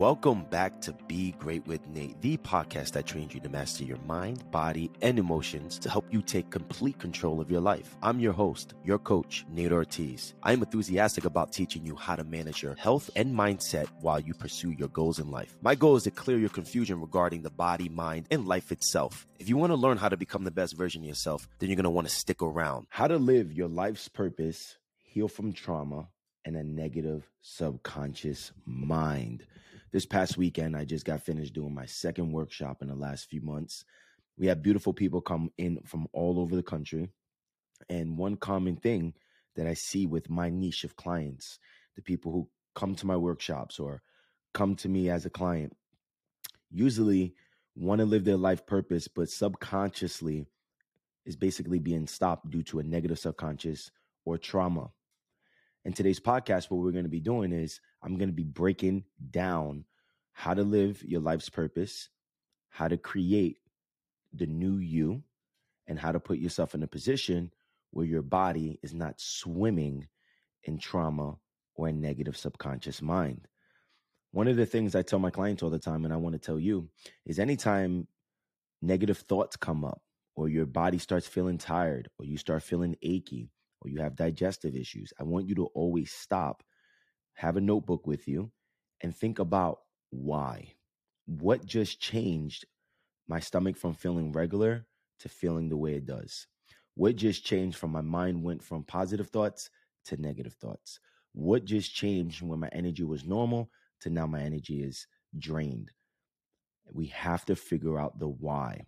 Welcome back to Be Great with Nate, the podcast that trains you to master your mind, body, and emotions to help you take complete control of your life. I'm your host, your coach, Nate Ortiz. I'm enthusiastic about teaching you how to manage your health and mindset while you pursue your goals in life. My goal is to clear your confusion regarding the body, mind, and life itself. If you want to learn how to become the best version of yourself, then you're going to want to stick around. How to live your life's purpose, heal from trauma, and a negative subconscious mind. This past weekend, I just got finished doing my second workshop in the last few months. We have beautiful people come in from all over the country. And one common thing that I see with my niche of clients, the people who come to my workshops or come to me as a client, usually want to live their life purpose, but subconsciously is basically being stopped due to a negative subconscious or trauma. In today's podcast, what we're going to be doing is I'm going to be breaking down how to live your life's purpose, how to create the new you, and how to put yourself in a position where your body is not swimming in trauma or a negative subconscious mind. One of the things I tell my clients all the time, and I want to tell you, is anytime negative thoughts come up, or your body starts feeling tired, or you start feeling achy, or you have digestive issues, I want you to always stop, have a notebook with you, and think about why. What just changed my stomach from feeling regular to feeling the way it does? What just changed from my mind went from positive thoughts to negative thoughts? What just changed when my energy was normal to now my energy is drained? We have to figure out the why.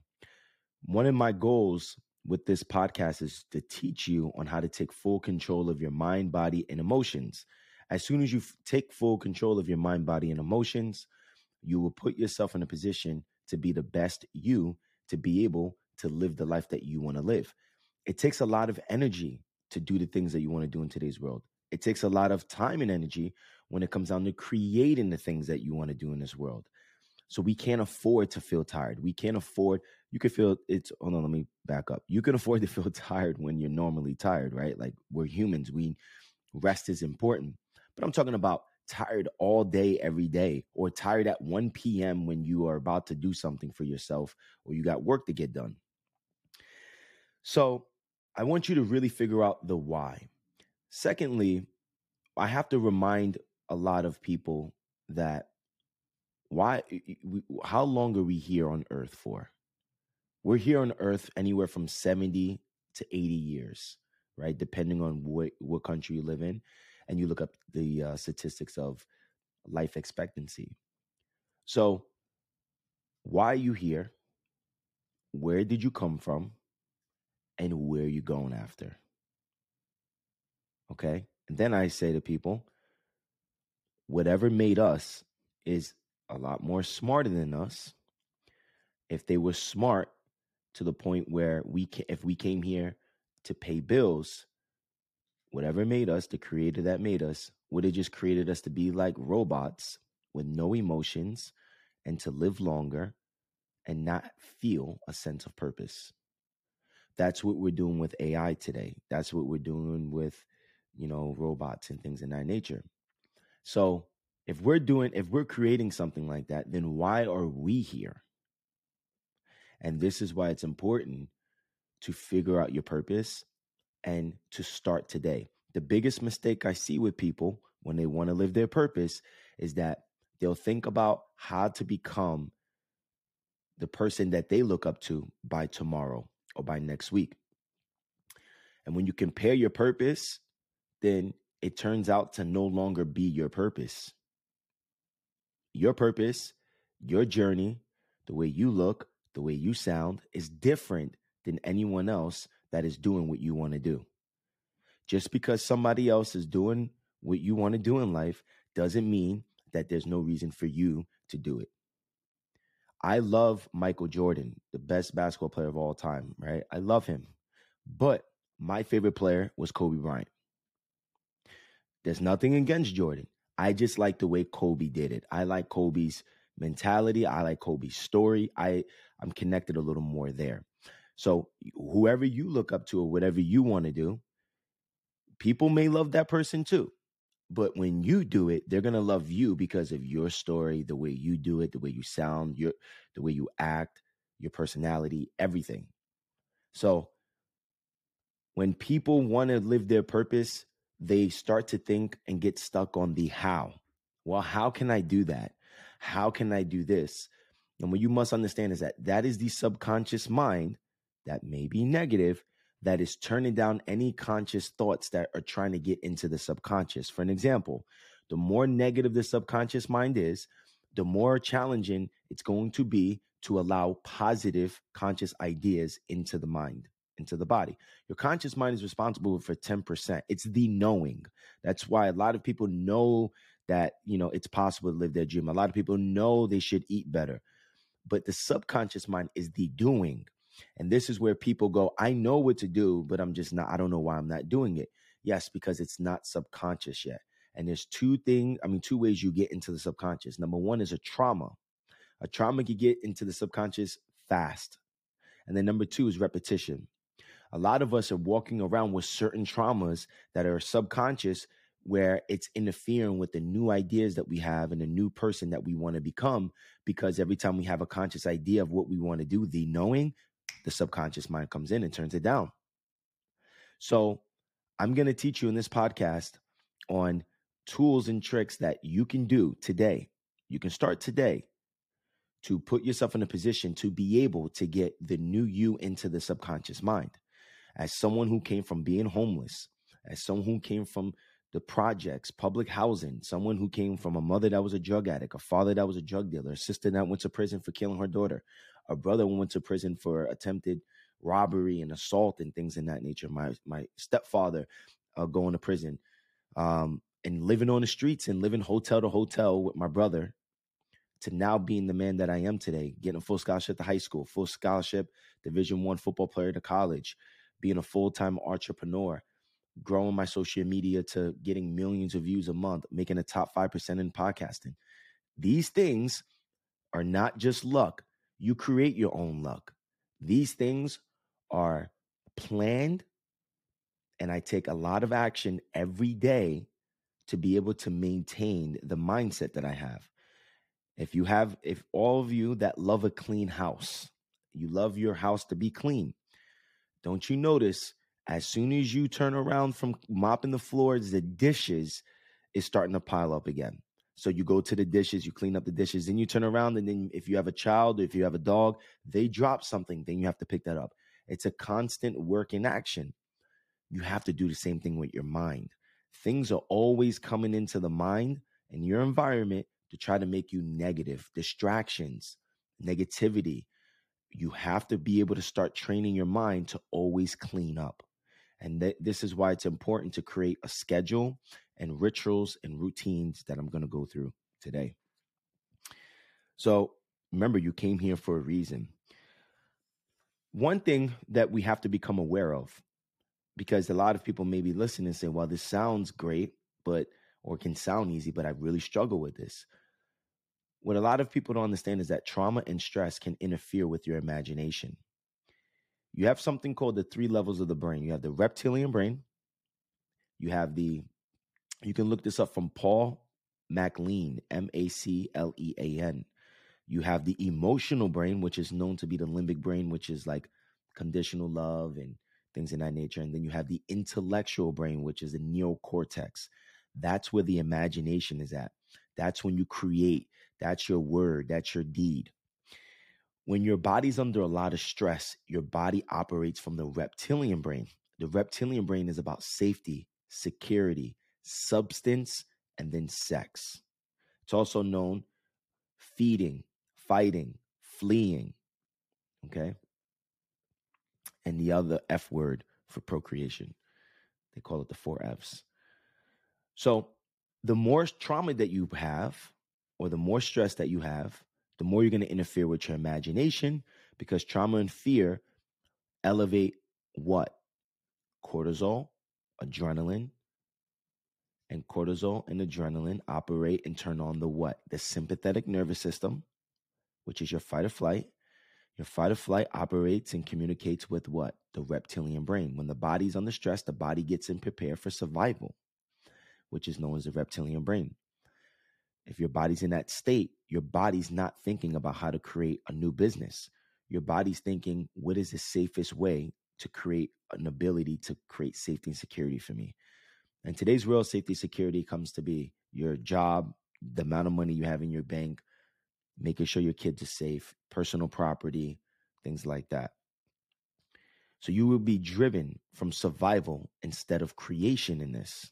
One of my goals with this podcast is to teach you on how to take full control of your mind, body, and emotions. As soon as you f- take full control of your mind, body, and emotions, you will put yourself in a position to be the best you, to be able to live the life that you want to live. It takes a lot of energy to do the things that you want to do in today's world. It takes a lot of time and energy when it comes down to creating the things that you want to do in this world. So we can't afford to feel tired. We can't afford, you can feel it's, hold on, let me back up. You can afford to feel tired when you're normally tired, right? Like we're humans. We, rest is important. But I'm talking about tired all day, every day, or tired at 1 p.m. when you are about to do something for yourself or you got work to get done. So I want you to really figure out the why. Secondly, I have to remind a lot of people that why how long are we here on earth for? We're here on earth anywhere from 70 to 80 years right? Depending on what what country you live in and you look up the uh, statistics of life expectancy. So why are you here? Where did you come from? And where are you going after? Okay? And then i say to people whatever made us is a lot more smarter than us, if they were smart to the point where we if we came here to pay bills, whatever made us, the creator that made us, would have just created us to be like robots with no emotions and to live longer and not feel a sense of purpose. That's what we're doing with AI today. That's what we're doing with, you know, robots and things in that nature. So if we're doing, if we're creating something like that, then why are we here? And this is why it's important to figure out your purpose and to start today. The biggest mistake I see with people when they want to live their purpose is that they'll think about how to become the person that they look up to by tomorrow or by next week. And when you compare your purpose, then it turns out to no longer be your purpose your purpose, your journey, the way you look, the way you sound is different than anyone else that is doing what you want to do. Just because somebody else is doing what you want to do in life doesn't mean that there's no reason for you to do it. I love Michael Jordan, the best basketball player of all time, right? I love him. But my favorite player was Kobe Bryant. There's nothing against Jordan. I just like the way Kobe did it. I like Kobe's mentality. I like Kobe's story. I I'm connected a little more there. So whoever you look up to or whatever you want to do, people may love that person too. But when you do it, they're gonna love you because of your story, the way you do it, the way you sound, your the way you act, your personality, everything. So when people want to live their purpose, they start to think and get stuck on the how. Well, how can I do that? How can I do this? And what you must understand is that that is the subconscious mind that may be negative that is turning down any conscious thoughts that are trying to get into the subconscious. For an example, the more negative the subconscious mind is, the more challenging it's going to be to allow positive conscious ideas into the mind, into the body. Your conscious mind is responsible for 10%. It's the knowing. That's why a lot of people know that, you know, it's possible to live their dream. A lot of people know they should eat better. But the subconscious mind is the doing. And this is where people go, I know what to do, but I'm just not, I don't know why I'm not doing it. Yes, because it's not subconscious yet. And there's two things, I mean, two ways you get into the subconscious. Number one is a trauma. A trauma can get into the subconscious fast. And then number two is repetition. A lot of us are walking around with certain traumas that are subconscious where it's interfering with the new ideas that we have and the new person that we want to become because every time we have a conscious idea of what we want to do the knowing the subconscious mind comes in and turns it down. So, I'm going to teach you in this podcast on tools and tricks that you can do today. You can start today to put yourself in a position to be able to get the new you into the subconscious mind. As someone who came from being homeless, as someone who came from the projects, public housing, someone who came from a mother that was a drug addict, a father that was a drug dealer, a sister that went to prison for killing her daughter, a brother who went to prison for attempted robbery and assault and things in that nature. My my stepfather uh, going to prison, um, and living on the streets and living hotel to hotel with my brother, to now being the man that I am today, getting a full scholarship to high school, full scholarship, Division One football player to college, being a full time entrepreneur, growing my social media to getting millions of views a month, making a top five percent in podcasting. These things are not just luck you create your own luck. These things are planned, and I take a lot of action every day to be able to maintain the mindset that I have. If you have, if all of you that love a clean house, you love your house to be clean, don't you notice as soon as you turn around from mopping the floors, the dishes is starting to pile up again. So you go to the dishes, you clean up the dishes, then you turn around, and then if you have a child or if you have a dog, they drop something, then you have to pick that up. It's a constant work in action. You have to do the same thing with your mind. Things are always coming into the mind and your environment to try to make you negative, distractions, negativity. You have to be able to start training your mind to always clean up. And th- this is why it's important to create a schedule and rituals and routines that I'm going to go through today. So remember, you came here for a reason. One thing that we have to become aware of, because a lot of people may be listening and say, well, this sounds great, but, or can sound easy, but I really struggle with this. What a lot of people don't understand is that trauma and stress can interfere with your imagination. You have something called the three levels of the brain. You have the reptilian brain, you have the you can look this up from Paul MacLean, M A C L E A N. You have the emotional brain, which is known to be the limbic brain, which is like conditional love and things in that nature. And then you have the intellectual brain, which is the neocortex. That's where the imagination is at. That's when you create. That's your word. That's your deed. When your body's under a lot of stress, your body operates from the reptilian brain. The reptilian brain is about safety, security, substance, and then sex. It's also known feeding, fighting, fleeing. Okay. And the other F word for procreation. They call it the four F's. So the more trauma that you have, or the more stress that you have, the more you're going to interfere with your imagination because trauma and fear elevate what? Cortisol, adrenaline, and cortisol and adrenaline operate and turn on the what? The sympathetic nervous system, which is your fight or flight. Your fight or flight operates and communicates with what? The reptilian brain. When the body's under stress, the body gets in prepare for survival. which is known as the reptilian brain. If your body's in that state, your body's not thinking about how to create a new business. Your body's thinking, what is the safest way to create an ability to create safety and security for me? And today's real safety security comes to be your job, the amount of money you have in your bank, making sure your kids are safe, personal property, things like that. So you will be driven from survival instead of creation in this.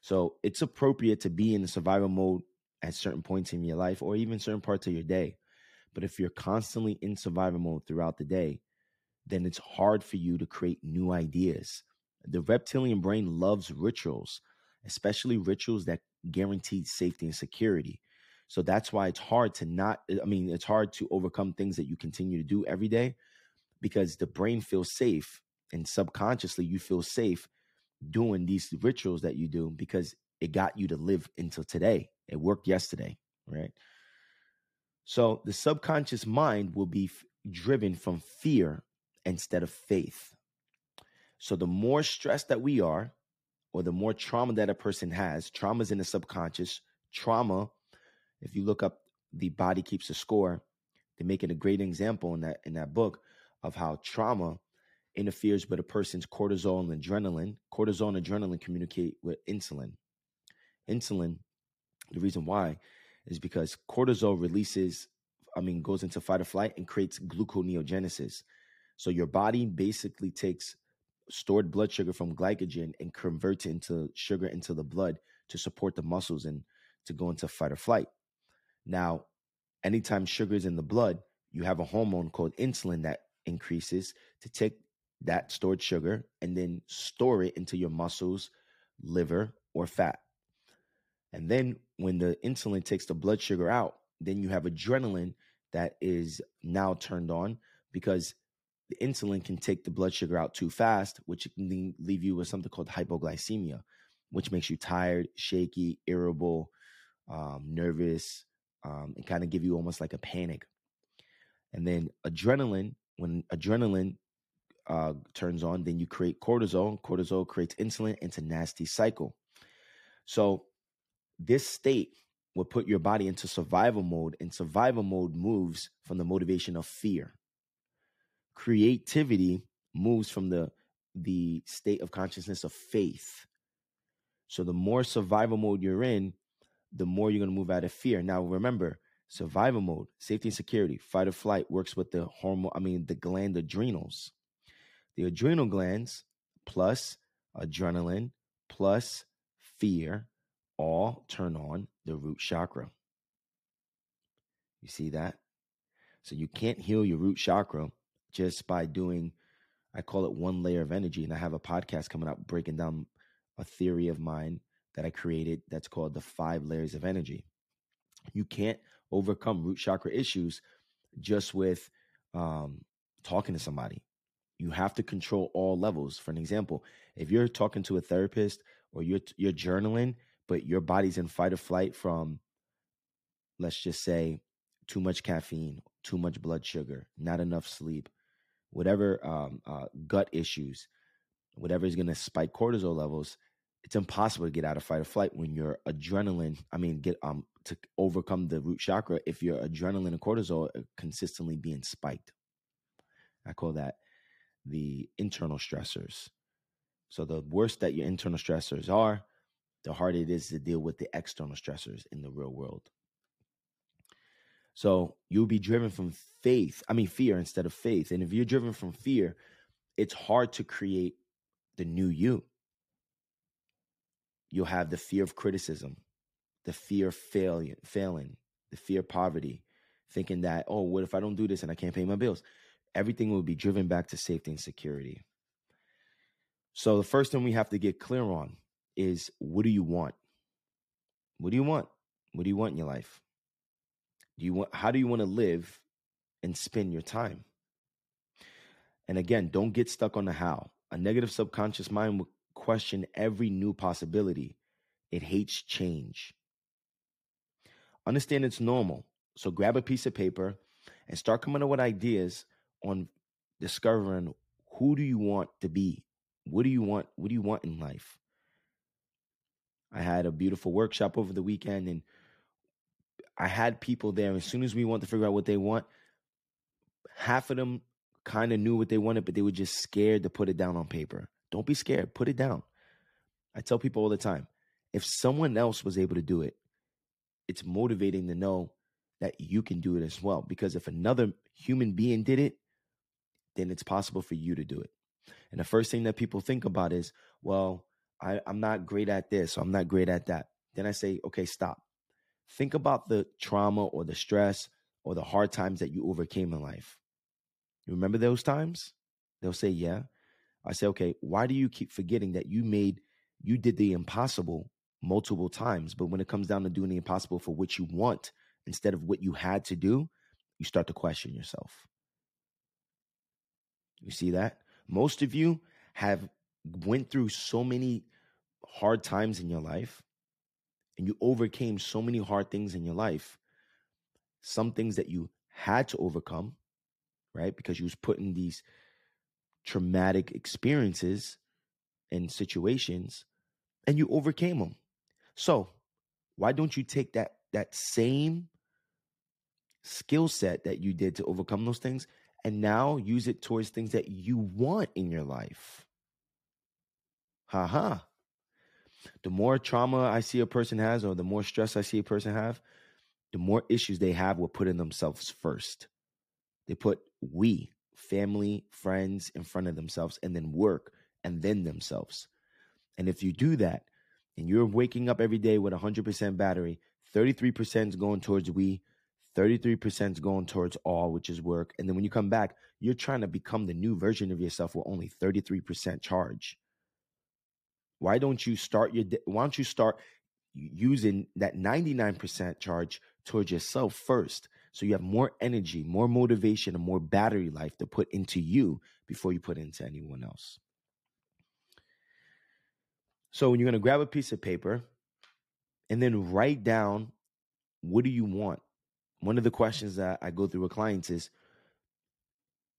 So it's appropriate to be in the survival mode at certain points in your life or even certain parts of your day. But if you're constantly in survival mode throughout the day, then it's hard for you to create new ideas. The reptilian brain loves rituals, especially rituals that guarantee safety and security. So that's why it's hard to not, eh, I mean, it's hard to overcome things that you continue to do every day because the brain feels safe and subconsciously you feel safe doing these rituals that you do because it got you to live until today. It worked yesterday, right? So the subconscious mind will be f- driven from fear instead of faith. So the more stressed that we are, or the more trauma that a person has, trauma is in the subconscious. Trauma, if you look up the body keeps a score, they make it a great example in that in that book of how trauma interferes with a person's cortisol and adrenaline. Cortisol and adrenaline communicate with insulin. Insulin the reason why is because cortisol releases, I mean, goes into fight or flight and creates gluconeogenesis. So your body basically takes stored blood sugar from glycogen and converts it into sugar into the blood to support the muscles and to go into fight or flight. Now, anytime sugar is in the blood, you have a hormone called insulin that increases to take that stored sugar and then store it into your muscles, liver, or fat. And then when the insulin takes the blood sugar out, then you have adrenaline that is now turned on because the insulin can take the blood sugar out too fast, which can leave you with something called hypoglycemia, which makes you tired, shaky, irritable, um, nervous, um, and kind of give you almost like a panic. And then adrenaline, when adrenaline uh, turns on, then you create cortisol. Cortisol creates insulin. It's a nasty cycle. So this state will put your body into survival mode, and survival mode moves from the motivation of fear. Creativity moves from the the state of consciousness of faith. So the more survival mode you're in, the more you're going to move out of fear. Now remember, survival mode, safety and security, fight or flight works with the hormone, I mean the gland adrenals. The adrenal glands plus adrenaline plus fear all turn on the root chakra. You see that? So you can't heal your root chakra just by doing, I call it one layer of energy. And I have a podcast coming up breaking down a theory of mine that I created that's called the five layers of energy. You can't overcome root chakra issues just with um, talking to somebody. You have to control all levels. For an example, if you're talking to a therapist or you're you're journaling but your body's in fight or flight from, let's just say, too much caffeine, too much blood sugar, not enough sleep, whatever um, uh, gut issues, whatever is going to spike cortisol levels, it's impossible to get out of fight or flight when your adrenaline, I mean, get um to overcome the root chakra if your adrenaline and cortisol are consistently being spiked. I call that the internal stressors. So the worse that your internal stressors are, the harder it is to deal with the external stressors in the real world. So you'll be driven from faith, I mean, fear instead of faith. And if you're driven from fear, it's hard to create the new you. You'll have the fear of criticism, the fear of failing, failing, the fear of poverty, thinking that, oh, what if I don't do this and I can't pay my bills? Everything will be driven back to safety and security. So the first thing we have to get clear on is what do you want? What do you want? What do you want in your life? Do you want how do you want to live and spend your time? And again, don't get stuck on the how. A negative subconscious mind will question every new possibility. It hates change. Understand it's normal. So grab a piece of paper and start coming up with ideas on discovering who do you want to be? What do you want? What do you want in life? I had a beautiful workshop over the weekend and I had people there. As soon as we want to figure out what they want, half of them kind of knew what they wanted, but they were just scared to put it down on paper. Don't be scared, put it down. I tell people all the time if someone else was able to do it, it's motivating to know that you can do it as well. Because if another human being did it, then it's possible for you to do it. And the first thing that people think about is, well, I, I'm not great at this, I'm not great at that. Then I say, okay, stop. Think about the trauma or the stress or the hard times that you overcame in life. You remember those times? They'll say, yeah. I say, okay, why do you keep forgetting that you made, you did the impossible multiple times, but when it comes down to doing the impossible for what you want instead of what you had to do, you start to question yourself. You see that? Most of you have went through so many hard times in your life and you overcame so many hard things in your life some things that you had to overcome right? Because you was put in these traumatic experiences and situations and you overcame them so why don't you take that that same skill set that you did to overcome those things and now use it towards things that you want in your life? Ha ha the more trauma I see a person has, or the more stress I see a person have, the more issues they have with putting themselves first. They put we, family, friends in front of themselves, and then work, and then themselves. And if you do that, and you're waking up every day with 100% battery, 33% is going towards we, 33% is going towards all, which is work. And then when you come back, you're trying to become the new version of yourself with only 33% charge. Why don't you start your why don't you start using that 99% charge towards yourself first so you have more energy, more motivation, and more battery life to put into you before you put into anyone else. So when you're going to grab a piece of paper and then write down what do you want? One of the questions that I go through with clients is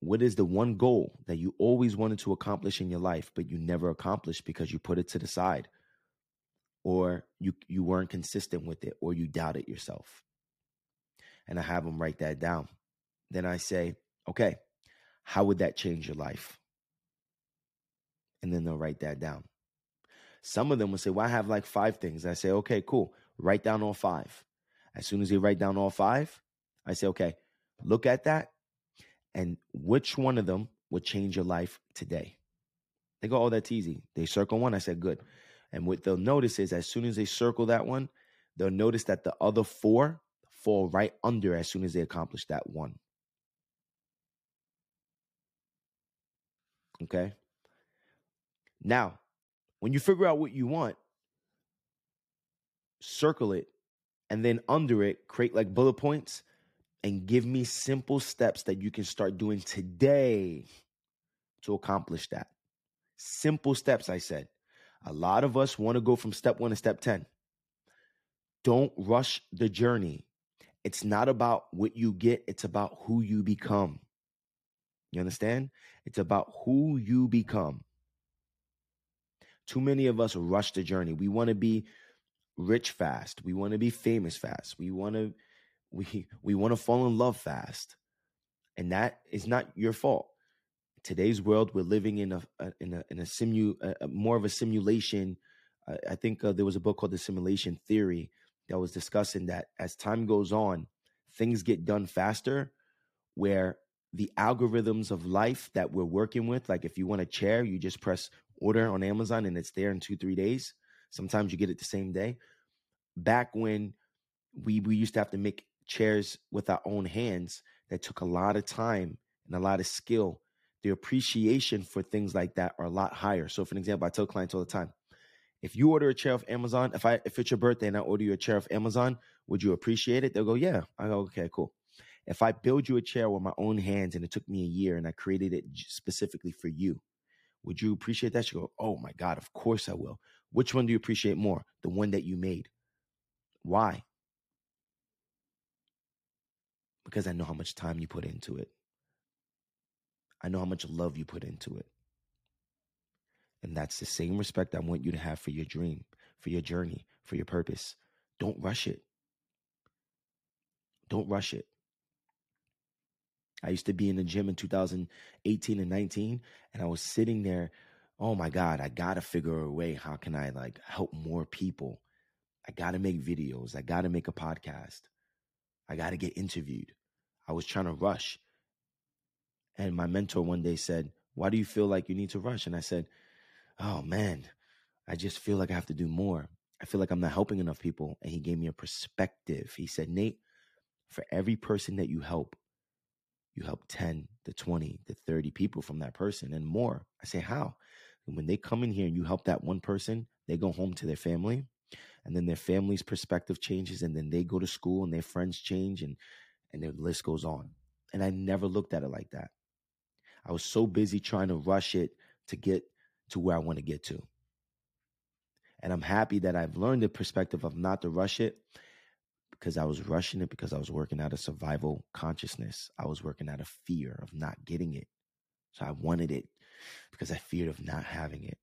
what is the one goal that you always wanted to accomplish in your life, but you never accomplished because you put it to the side? Or you, you weren't consistent with it, or you doubted yourself. And I have them write that down. Then I say, okay, how would that change your life? And then they'll write that down. Some of them will say, Well, I have like five things. I say, Okay, cool. Write down all five. As soon as they write down all five, I say, Okay, look at that and which one of them would change your life today? They go, oh, that's easy. They circle one. I said, good. And what they'll notice is as soon as they circle that one, they'll notice that the other four fall right under as soon as they accomplish that one. Okay. Now, when you figure out what you want, circle it and then under it, create like bullet points and give me simple steps that you can start doing today to accomplish that. Simple steps, I said. A lot of us want to go from step one to step 10. Don't rush the journey. It's not about what you get, it's about who you become. You understand? It's about who you become. Too many of us rush the journey. We want to be rich fast. We want to be famous fast. We want to we we want to fall in love fast and that is not your fault. Today's world we're living in a, a in a in a simu a, more of a simulation. I, I think uh, there was a book called the simulation theory that was discussing that as time goes on things get done faster where the algorithms of life that we're working with like if you want a chair you just press order on amazon and it's there in two three days. Sometimes you get it the same day. Back when we we used to have to make chairs with our own hands that took a lot of time and a lot of skill, the appreciation for things like that are a lot higher. So, for an example, I tell clients all the time, if you order a chair off Amazon, if I if it's your birthday and I order you a chair off Amazon, would you appreciate it? They'll go, yeah. I go, okay, cool. If I build you a chair with my own hands and it took me a year and I created it specifically for you, would you appreciate that? You go, oh my God, of course I will. Which one do you appreciate more? The one that you made. Why? Because I know how much time you put into it. I know how much love you put into it. And that's the same respect I want you to have for your dream, for your journey, for your purpose. Don't rush it. Don't rush it. I used to be in the gym in 2018 and 19, and I was sitting there. Oh my God, I gotta figure a way. How can I like help more people? I gotta make videos. I gotta make a podcast. I gotta get interviewed. I was trying to rush. And my mentor one day said, Why do you feel like you need to rush? And I said, Oh man, I just feel like I have to do more. I feel like I'm not helping enough people. And he gave me a perspective. He said, Nate, for every person that you help, you help 10 to 20 to 30 people from that person and more. I say, How? And when they come in here and you help that one person, they go home to their family and then their family's perspective changes and then they go to school and their friends change and and the list goes on. And I never looked at it like that. I was so busy trying to rush it to get to where I want to get to. And I'm happy that I've learned the perspective of not to rush it because I was rushing it because I was working out of survival consciousness. I was working out of fear of not getting it. So I wanted it because I feared of not having it.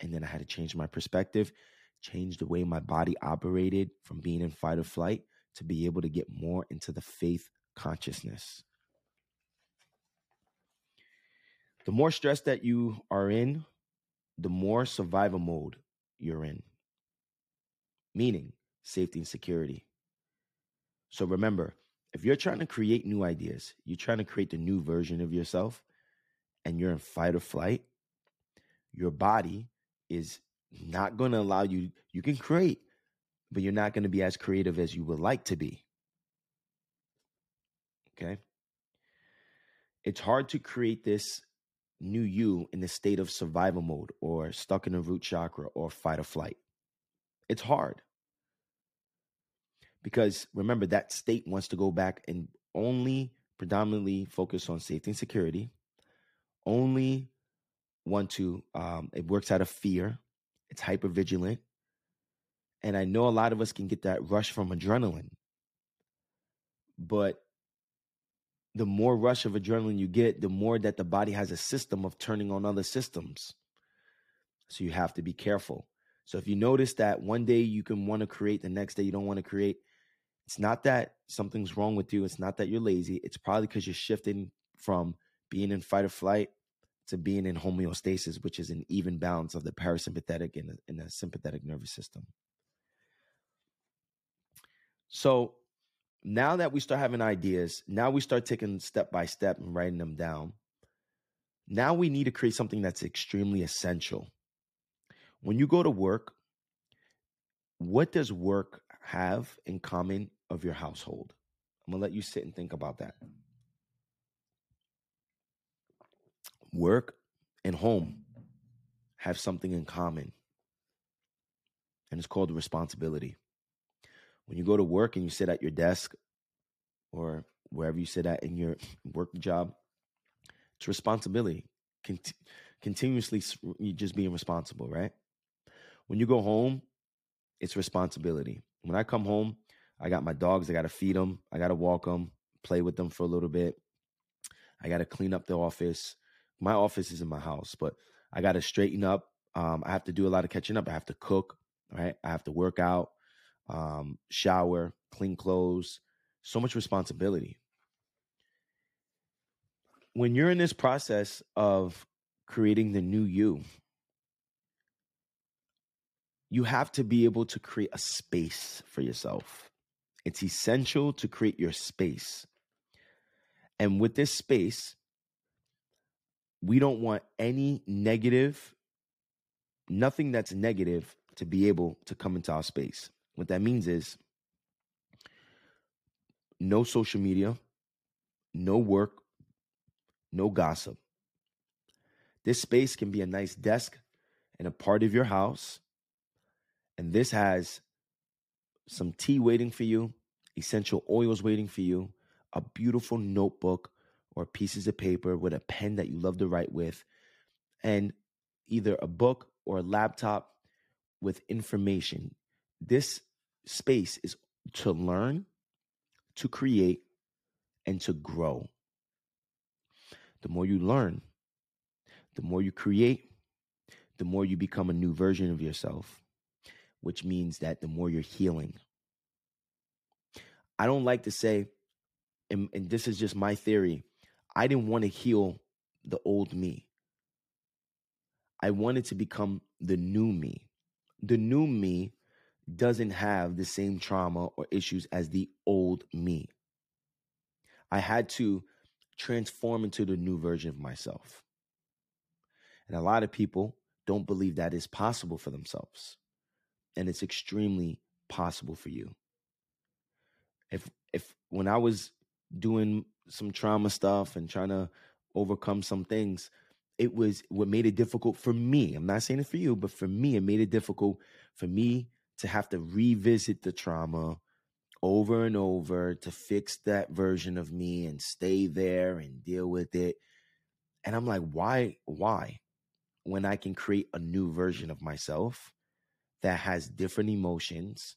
And then I had to change my perspective, change the way my body operated from being in fight or flight to be able to get more into the faith consciousness. The more stress that you are in, the more survival mode you're in, meaning safety and security. So remember, if you're trying to create new ideas, you're trying to create the new version of yourself, and you're in fight or flight, your body is not going to allow you, you can create, but you're not going to be as creative as you would like to be. Okay. It's hard to create this new you in the state of survival mode or stuck in a root chakra or fight or flight. It's hard. Because remember, that state wants to go back and only predominantly focus on safety and security, only want to, um, it works out of fear, it's hyper vigilant. And I know a lot of us can get that rush from adrenaline. But the more rush of adrenaline you get, the more that the body has a system of turning on other systems. So you have to be careful. So if you notice that one day you can want to create, the next day you don't want to create, it's not that something's wrong with you. It's not that you're lazy. It's probably because you're shifting from being in fight or flight to being in homeostasis, which is an even balance of the parasympathetic and the, sympathetic nervous system. So now that we start having ideas, now we start taking step by step and writing them down. Now we need to create something that's extremely essential. When you go to work, what does work have in common of your household? I'm to let you sit and think about that. Work and home have something in common, and it's called responsibility. When you go to work and you sit at your desk or wherever you sit at in your work job, it's responsibility. Cont- continuously, you just being responsible, right? When you go home, it's responsibility. When I come home, I got my dogs. I got to feed them. I got to walk them, play with them for a little bit. I got to clean up the office. My office is in my house, but I got to straighten up. Um, I have to do a lot of catching up. I have to cook, right? I have to work out, um, shower, clean clothes. So much responsibility. When you're in this process of creating the new you, you have to be able to create a space for yourself. It's essential to create your space. And with this space, we don't want any negative, nothing that's negative to be able to come into our space. What that means is no social media, no work, no gossip. This space can be a nice desk and a part of your house and this has some tea waiting for you, essential oils waiting for you, a beautiful notebook or pieces of paper with a pen that you love to write with, and either a book or a laptop with information. This space is to learn, to create, and to grow. The more you learn, the more you create, the more you become a new version of yourself which means that the more you're healing. I don't like to say, and, and this is just my theory, I didn't want to heal the old me. I wanted to become the new me. The new me doesn't have the same trauma or issues as the old me. I had to transform into the new version of myself. And a lot of people don't believe that is possible for themselves. And it's extremely possible for you. If if when I was doing some trauma stuff and trying to overcome some things, it was what made it difficult for me. I'm not saying it for you, but for me, it made it difficult for me to have to revisit the trauma over and over to fix that version of me and stay there and deal with it. And I'm like, why, why? When I can create a new version of myself that has different emotions,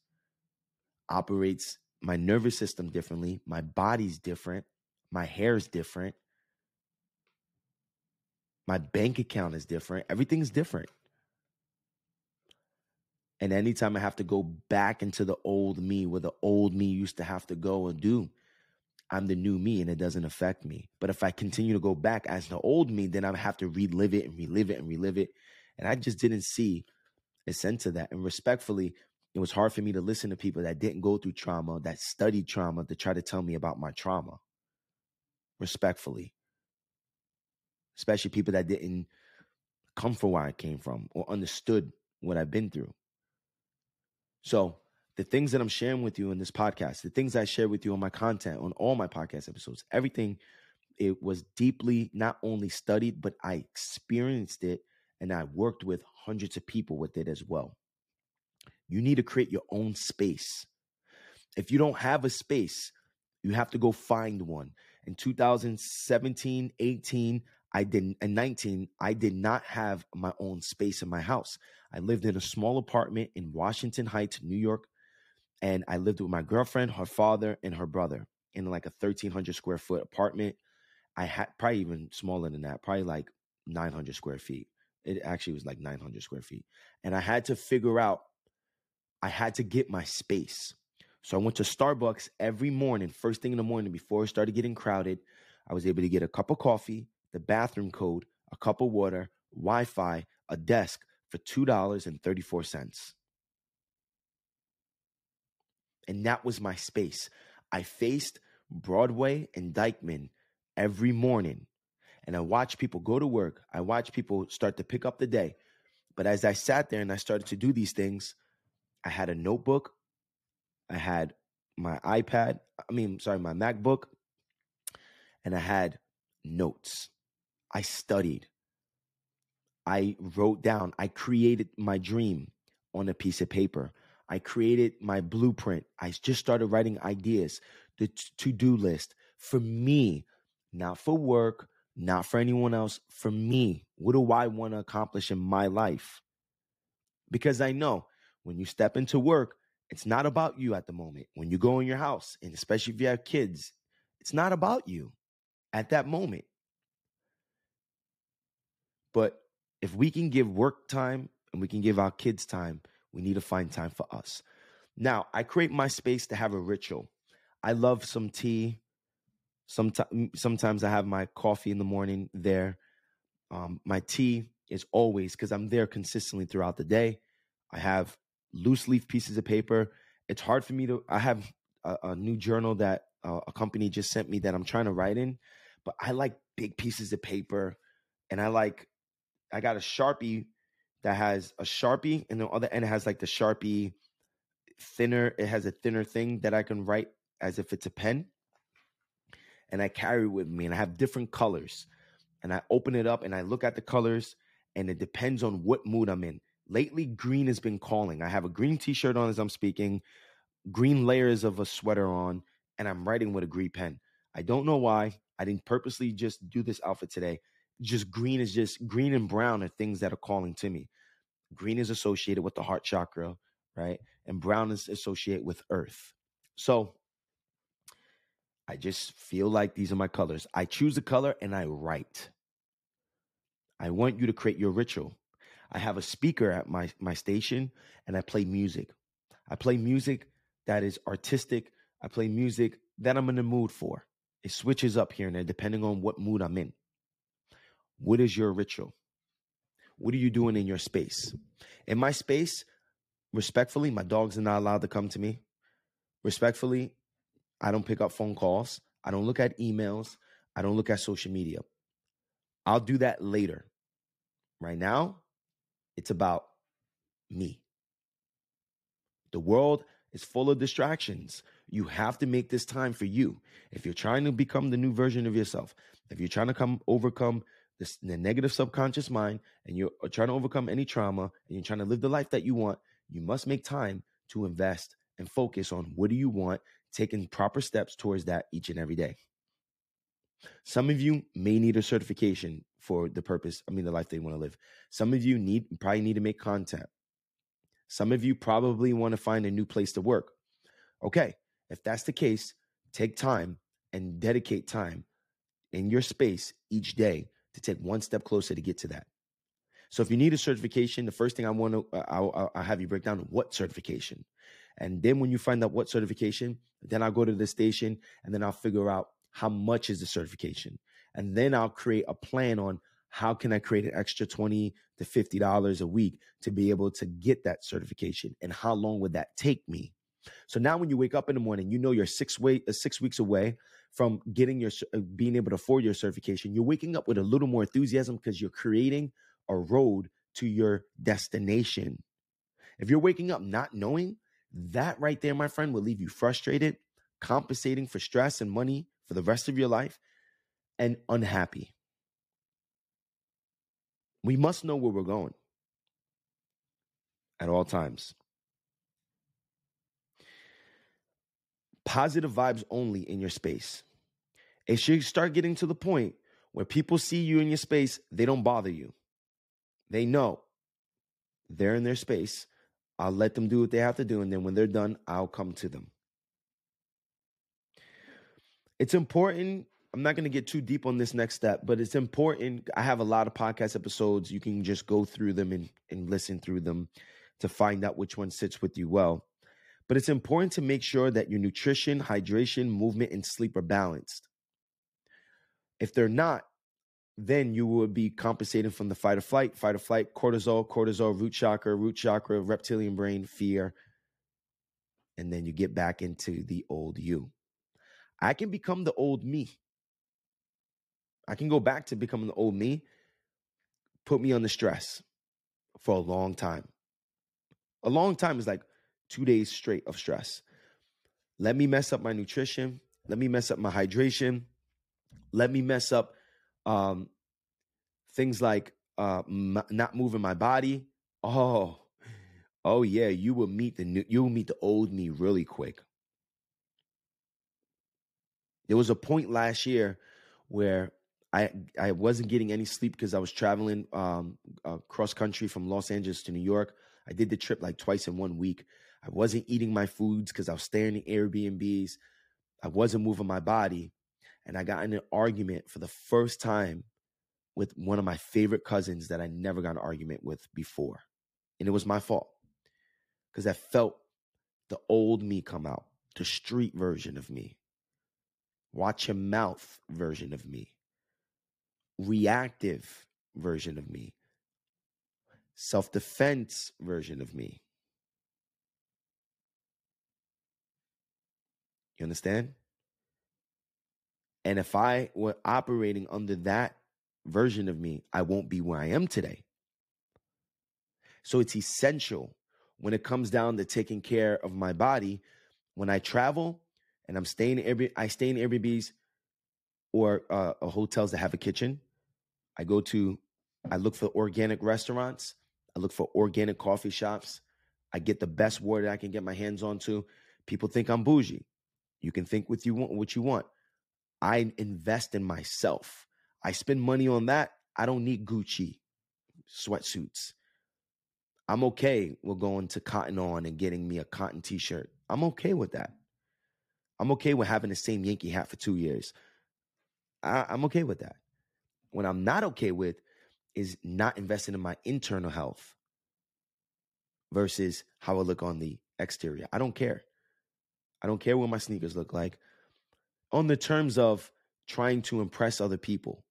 operates my nervous system differently, my body's different, my hair's different, my bank account is different, everything's different. And anytime I have to go back into the old me where the old me used to have to go and do, I'm the new me and it doesn't affect me. But if I continue to go back as the old me, then I have to relive it and relive it and relive it. And I just didn't see a sense of that. And respectfully, it was hard for me to listen to people that didn't go through trauma, that studied trauma to try to tell me about my trauma. Respectfully. Especially people that didn't come from where I came from or understood what I've been through. So the things that I'm sharing with you in this podcast, the things I share with you on my content, on all my podcast episodes, everything, it was deeply not only studied, but I experienced it and I worked with hundreds of people with it as well. You need to create your own space. If you don't have a space, you have to go find one. In 2017, 18, I didn't, and 19, I did not have my own space in my house. I lived in a small apartment in Washington Heights, New York. And I lived with my girlfriend, her father, and her brother in like a 1300 square foot apartment. I had probably even smaller than that, probably like 900 square feet. It actually was like 900 square feet. And I had to figure out, I had to get my space. So I went to Starbucks every morning, first thing in the morning before it started getting crowded. I was able to get a cup of coffee, the bathroom code, a cup of water, Wi Fi, a desk for $2.34. And that was my space. I faced Broadway and Dyckman every morning. And I watched people go to work. I watched people start to pick up the day. But as I sat there and I started to do these things, I had a notebook. I had my iPad. I mean, sorry, my MacBook. And I had notes. I studied. I wrote down, I created my dream on a piece of paper. I created my blueprint. I just started writing ideas, the to do list for me, not for work, not for anyone else, for me. What do I want to accomplish in my life? Because I know when you step into work, it's not about you at the moment. When you go in your house, and especially if you have kids, it's not about you at that moment. But if we can give work time and we can give our kids time, we need to find time for us. Now, I create my space to have a ritual. I love some tea. Sometimes, sometimes I have my coffee in the morning there. Um, my tea is always because I'm there consistently throughout the day. I have loose leaf pieces of paper. It's hard for me to. I have a, a new journal that uh, a company just sent me that I'm trying to write in, but I like big pieces of paper, and I like I got a Sharpie that has a Sharpie, and the other end has like the Sharpie thinner. It has a thinner thing that I can write as if it's a pen. And I carry with me, and I have different colors. And I open it up and I look at the colors, and it depends on what mood I'm in. Lately, green has been calling. I have a green t shirt on as I'm speaking, green layers of a sweater on, and I'm writing with a green pen. I don't know why. I didn't purposely just do this outfit today just green is just green and brown are things that are calling to me. Green is associated with the heart chakra, right? And brown is associated with earth. So I just feel like these are my colors. I choose a color and I write. I want you to create your ritual. I have a speaker at my my station and I play music. I play music that is artistic. I play music that I'm in the mood for. It switches up here and there depending on what mood I'm in. What is your ritual? What are you doing in your space? In my space, respectfully, my dogs are not allowed to come to me. Respectfully, I don't pick up phone calls. I don't look at emails. I don't look at social media. I'll do that later. Right now, it's about me. The world is full of distractions. You have to make this time for you. If you're trying to become the new version of yourself, if you're trying to come overcome this, the negative subconscious mind and you're uh, trying to overcome any trauma and you're trying to live the life that you want, you must make time to invest and focus on what do you want, taking proper steps towards that each and every day. Some of you may need a certification for the purpose, I mean, the life they want to live. Some of you need probably need to make content. Some of you probably want to find a new place to work. Okay, if that's the case, take time and dedicate time in your space each day to take one step closer to get to that. So if you need a certification, the first thing I want to uh, I'll, I'll, have you break down what certification, and then when you find out what certification, then I'll go to the station and then I'll figure out how much is the certification, and then I'll create a plan on how can I create an extra twenty to fifty dollars a week to be able to get that certification, and how long would that take me? So now, when you wake up in the morning, you know you're six way uh, six weeks away from getting your uh, being able to afford your certification. You're waking up with a little more enthusiasm because you're creating a road to your destination. If you're waking up not knowing, that right there, my friend, will leave you frustrated, compensating for stress and money for the rest of your life, and unhappy. We must know where we're going at all times. Positive vibes only in your space. It should start getting to the point where people see you in your space, they don't bother you. They know they're in their space. I'll let them do what they have to do. And then when they're done, I'll come to them. It's important. I'm not going to get too deep on this next step, but it's important. I have a lot of podcast episodes. You can just go through them and, and listen through them to find out which one sits with you well. But it's important to make sure that your nutrition, hydration, movement, and sleep are balanced. If they're not, then you would be compensating from the fight or flight, fight or flight, cortisol, cortisol, root chakra, root chakra, reptilian brain, fear. And then you get back into the old you. I can become the old me. I can go back to becoming the old me, put me under stress for a long time. A long time is like two days straight of stress. Let me mess up my nutrition. Let me mess up my hydration. Let me mess up um, things like uh, m- not moving my body. Oh, oh yeah, you will meet the new, you will meet the old me really quick. There was a point last year where I I wasn't getting any sleep because I was traveling um, uh, cross country from Los Angeles to New York. I did the trip like twice in one week. I wasn't eating my foods because I was staying in Airbnbs. I wasn't moving my body and I got in an argument for the first time with one of my favorite cousins that I never got an argument with before. And it was my fault because I felt the old me come out, the street version of me, watch your mouth version of me, reactive version of me, self defense version of me. You understand? And if I were operating under that version of me, I won't be where I am today. So it's essential when it comes down to taking care of my body. When I travel and I'm staying in I stay in Airbnbs or uh, hotels that have a kitchen. I go to, I look for organic restaurants. I look for organic coffee shops. I get the best water I can get my hands on to. People think I'm bougie. You can think what you want, what you want. I invest in myself. I spend money on that. I don't need Gucci sweatsuits. I'm okay with going to Cotton On and getting me a cotton t shirt. I'm okay with that. I'm okay with having the same Yankee hat for two years. I, I'm okay with that. What I'm not okay with is not investing in my internal health versus how I look on the exterior. I don't care. I don't care what my sneakers look like. On the terms of trying to impress other people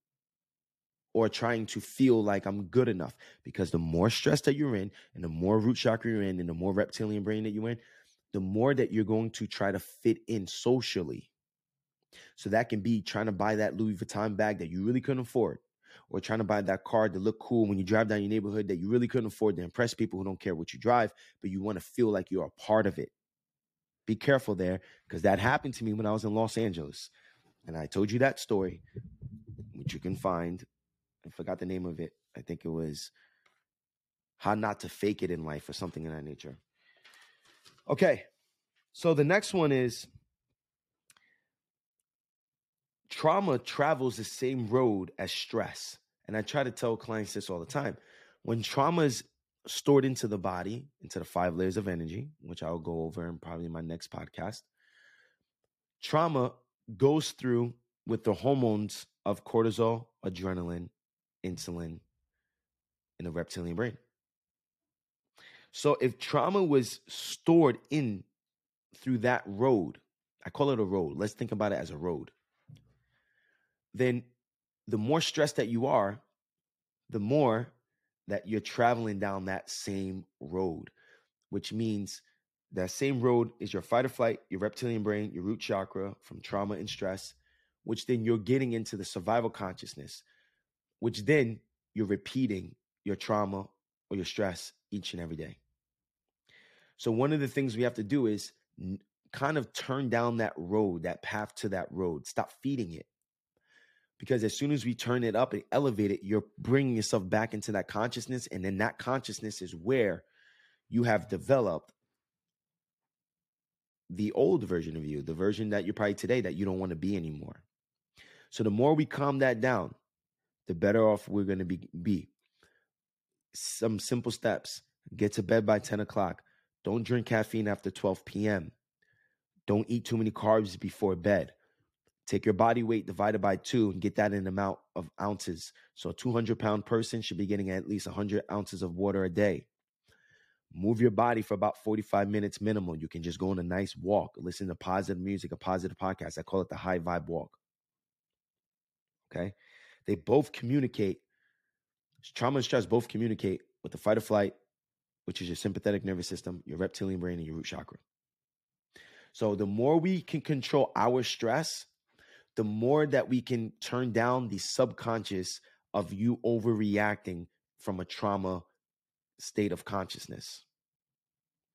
or trying to feel like I'm good enough. Because the more stress that you're in and the more root chakra you're in and the more reptilian brain that you're in, the more that you're going to try to fit in socially. So that can be trying to buy that Louis Vuitton bag that you really couldn't afford, or trying to buy that car to look cool when you drive down your neighborhood that you really couldn't afford to impress people who don't care what you drive, but you want to feel like you're a part of it. Be careful there because that happened to me when I was in Los Angeles. And I told you that story, which you can find. I forgot the name of it. I think it was How Not to Fake It in Life or something in that nature. Okay. So the next one is trauma travels the same road as stress. And I try to tell clients this all the time. When trauma is stored into the body, into the five layers of energy, which I'll go over in probably my next podcast, trauma goes through with the hormones of cortisol, adrenaline, insulin in the reptilian brain. So if trauma was stored in through that road, I call it a road. Let's think about it as a road. Then the more stressed that you are, the more that you're traveling down that same road, which means that same road is your fight or flight, your reptilian brain, your root chakra from trauma and stress, which then you're getting into the survival consciousness, which then you're repeating your trauma or your stress each and every day. So, one of the things we have to do is kind of turn down that road, that path to that road, stop feeding it. Because as soon as we turn it up and elevate it, you're bringing yourself back into that consciousness. And then that consciousness is where you have developed the old version of you, the version that you're probably today that you don't want to be anymore. So the more we calm that down, the better off we're going to be, be. Some simple steps. Get to bed by 10 o'clock. Don't drink caffeine after 12 p.m. Don't eat too many carbs before bed. Take your body weight divided by two and get that in amount of ounces. So a 200 pound person should be getting at least 100 ounces of water a day. Move your body for about 45 minutes minimum. You can just go on a nice walk, listen to positive music, a positive podcast. I call it the high vibe walk. Okay. They both communicate. Trauma and stress both communicate with the fight or flight, which is your sympathetic nervous system, your reptilian brain, and your root chakra. So the more we can control our stress, the more that we can turn down the subconscious of you overreacting from a trauma state of consciousness.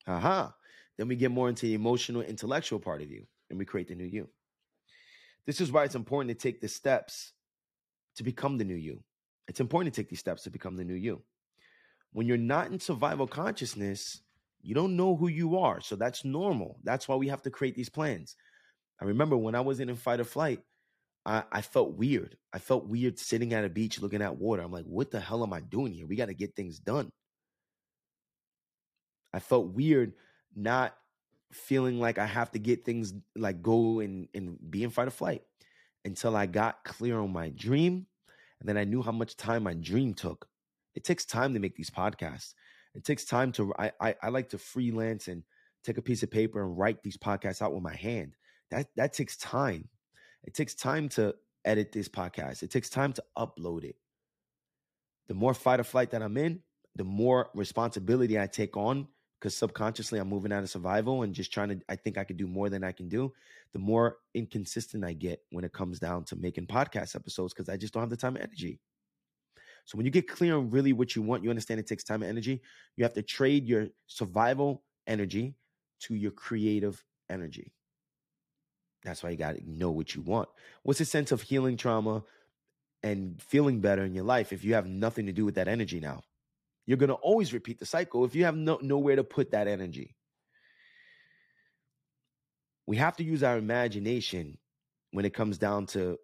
Aha. Then we get more into the emotional, intellectual part of you, and we create the new you. This is why it's important to take the steps to become the new you. It's important to take these steps to become the new you. When you're not in survival consciousness, you don't know who you are. So that's normal. That's why we have to create these plans. I remember when I was in fight or flight, I, I felt weird. I felt weird sitting at a beach looking at water. I'm like, what the hell am I doing here? We got to get things done. I felt weird not feeling like I have to get things like go and, and be in fight or flight until I got clear on my dream. And then I knew how much time my dream took. It takes time to make these podcasts. It takes time to, I, I, I like to freelance and take a piece of paper and write these podcasts out with my hand. That, that takes time. It takes time to edit this podcast. It takes time to upload it. The more fight or flight that I'm in, the more responsibility I take on because subconsciously I'm moving out of survival and just trying to, I think I could do more than I can do, the more inconsistent I get when it comes down to making podcast episodes because I just don't have the time and energy. So when you get clear on really what you want, you understand it takes time and energy. You have to trade your survival energy to your creative energy. That's why you got to know what you want. What's the sense of healing trauma and feeling better in your life if you have nothing to do with that energy now? You're going to always repeat the cycle if you have no, nowhere to put that energy. We have to use our imagination when it comes down to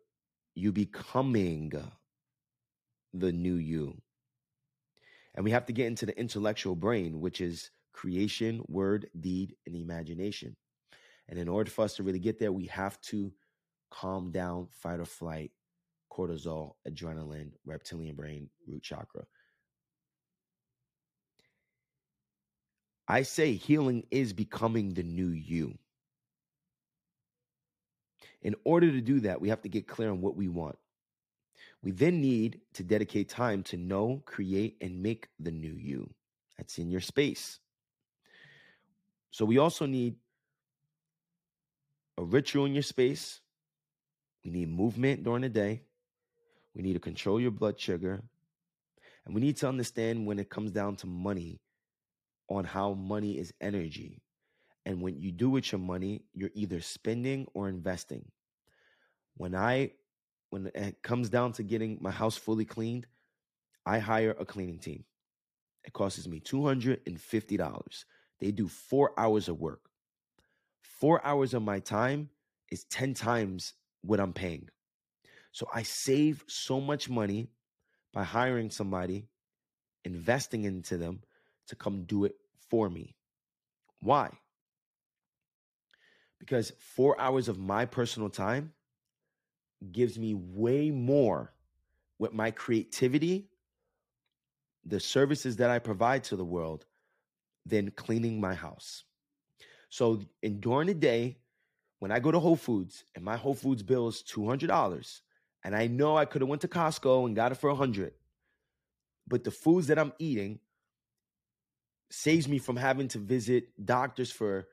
you becoming the new you. And we have to get into the intellectual brain, which is creation, word, deed, and imagination. And in order for us to really get there, we have to calm down, fight or flight, cortisol, adrenaline, reptilian brain, root chakra. I say healing is becoming the new you. In order to do that, we have to get clear on what we want. We then need to dedicate time to know, create, and make the new you. That's in your space. So we also need a ritual in your space. We need movement during the day. We need to control your blood sugar. And we need to understand when it comes down to money on how money is energy. And when you do with your money, you're either spending or investing. When I when it comes down to getting my house fully cleaned, I hire a cleaning team. It costs me $250. They do 4 hours of work. 4 hours of my time is 10 times what I'm paying. So I save so much money by hiring somebody, investing into them to come do it for me. Why? Because four hours of my personal time gives me way more with my creativity, the services that I provide to the world, than cleaning my house. So, in during the day, when I go to Whole Foods and my Whole Foods bill is two hundred dollars, and I know I could have went to Costco and got it for a hundred, but the foods that I'm eating saves me from having to visit doctors for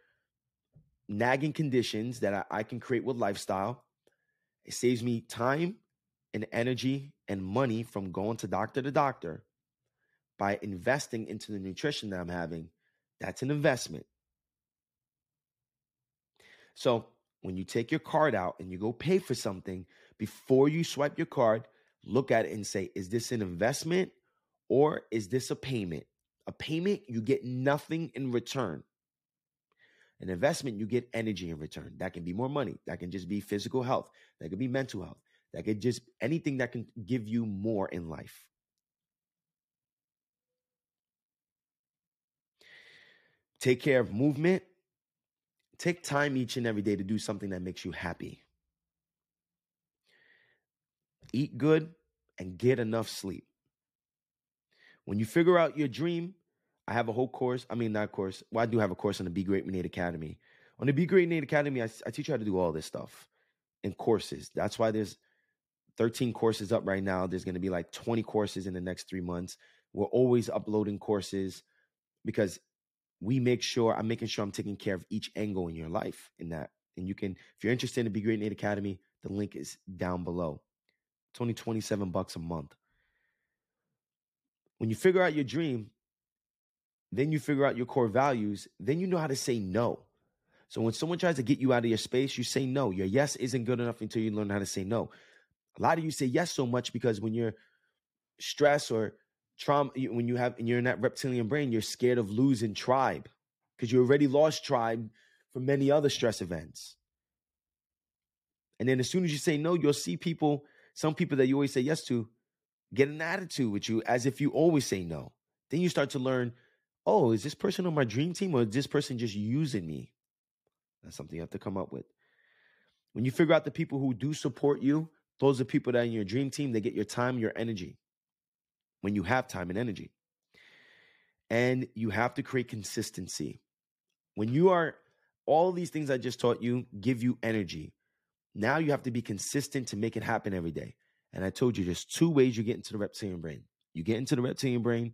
nagging conditions that I, I can create with lifestyle. It saves me time and energy and money from going to doctor to doctor by investing into the nutrition that I'm having. That's an investment. So when you take your card out and you go pay for something, before you swipe your card, look at it and say, is this an investment or is this a payment? A payment, you get nothing in return. An investment, you get energy in return. That can be more money. That can just be physical health. That could be mental health. That could just anything that can give you more in life. Take care of movement. Take time each and every day to do something that makes you happy. Eat good and get enough sleep. When you figure out your dream, I have a whole course. I mean, not course. Well, I do have a course on the Be Great Nate Academy. On the Be Great Nate Academy, I, I teach you how to do all this stuff in courses. That's why there's 13 courses up right now. There's going to be like 20 courses in the next three months. We're always uploading courses because we make sure I'm making sure I'm taking care of each angle in your life in that. And you can, if you're interested in the Be Great Nate Academy, the link is down below. It's only 27 bucks a month. When you figure out your dream, then you figure out your core values, then you know how to say no. So when someone tries to get you out of your space, you say no. Your yes isn't good enough until you learn how to say no. A lot of you say yes so much because when you're stressed or trauma, when you have and you're in that reptilian brain, you're scared of losing tribe because you already lost tribe for many other stress events. And then as soon as you say no, you'll see people, some people that you always say yes to, get an attitude with you as if you always say no. Then you start to learn oh, is this person on my dream team or is this person just using me? That's something you have to come up with. When you figure out the people who do support you, those are people that are in your dream team, they get your time, your energy when you have time and energy. And you have to create consistency. When you are, all these things I just taught you give you energy. Now you have to be consistent to make it happen every day. And I told you there's two ways you get into the reptilian brain. You get into the reptilian brain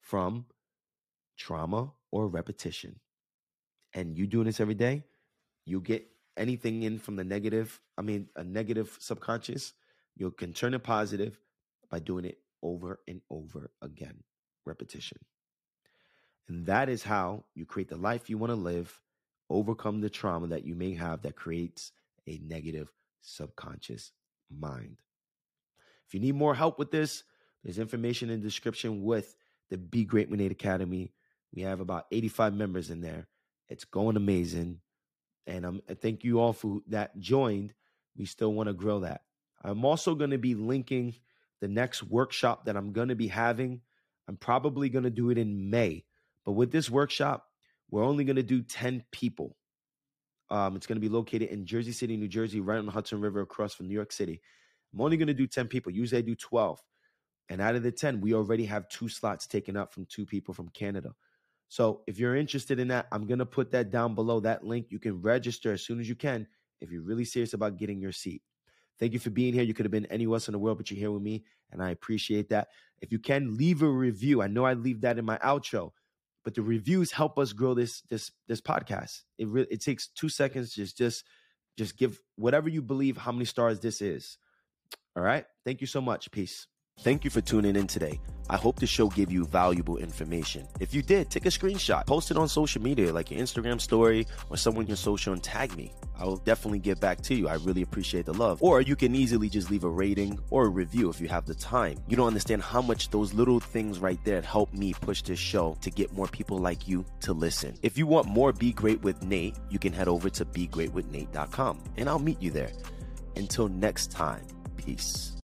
from trauma, or repetition. And you doing this every day, you get anything in from the negative, I mean, a negative subconscious, you can turn it positive by doing it over and over again. Repetition. And that is how you create the life you want to live, overcome the trauma that you may have that creates a negative subconscious mind. If you need more help with this, there's information in the description with the Be Great with Nate Academy. We have about 85 members in there. It's going amazing. And um, I thank you all for that joined. We still want to grow that. I'm also going to be linking the next workshop that I'm going to be having. I'm probably going to do it in May. But with this workshop, we're only going to do 10 people. Um, it's going to be located in Jersey City, New Jersey, right on the Hudson River across from New York City. I'm only going to do 10 people. Usually I do 12. And out of the 10, we already have two slots taken up from two people from Canada. So if you're interested in that, I'm going to put that down below that link. You can register as soon as you can if you're really serious about getting your seat. Thank you for being here. You could have been anywhere else in the world, but you're here with me, and I appreciate that. If you can leave a review, I know I leave that in my outro, but the reviews help us grow this this this podcast. It really it takes two seconds. Just just just give whatever you believe how many stars this is. All right. Thank you so much. Peace. Thank you for tuning in today. I hope the show gave you valuable information. If you did, take a screenshot, post it on social media like your Instagram story or someone your social and tag me. I will definitely get back to you. I really appreciate the love. Or you can easily just leave a rating or a review if you have the time. You don't understand how much those little things right there help me push this show to get more people like you to listen. If you want more Be Great with Nate, you can head over to begreatwithnate.com and I'll meet you there. Until next time, peace.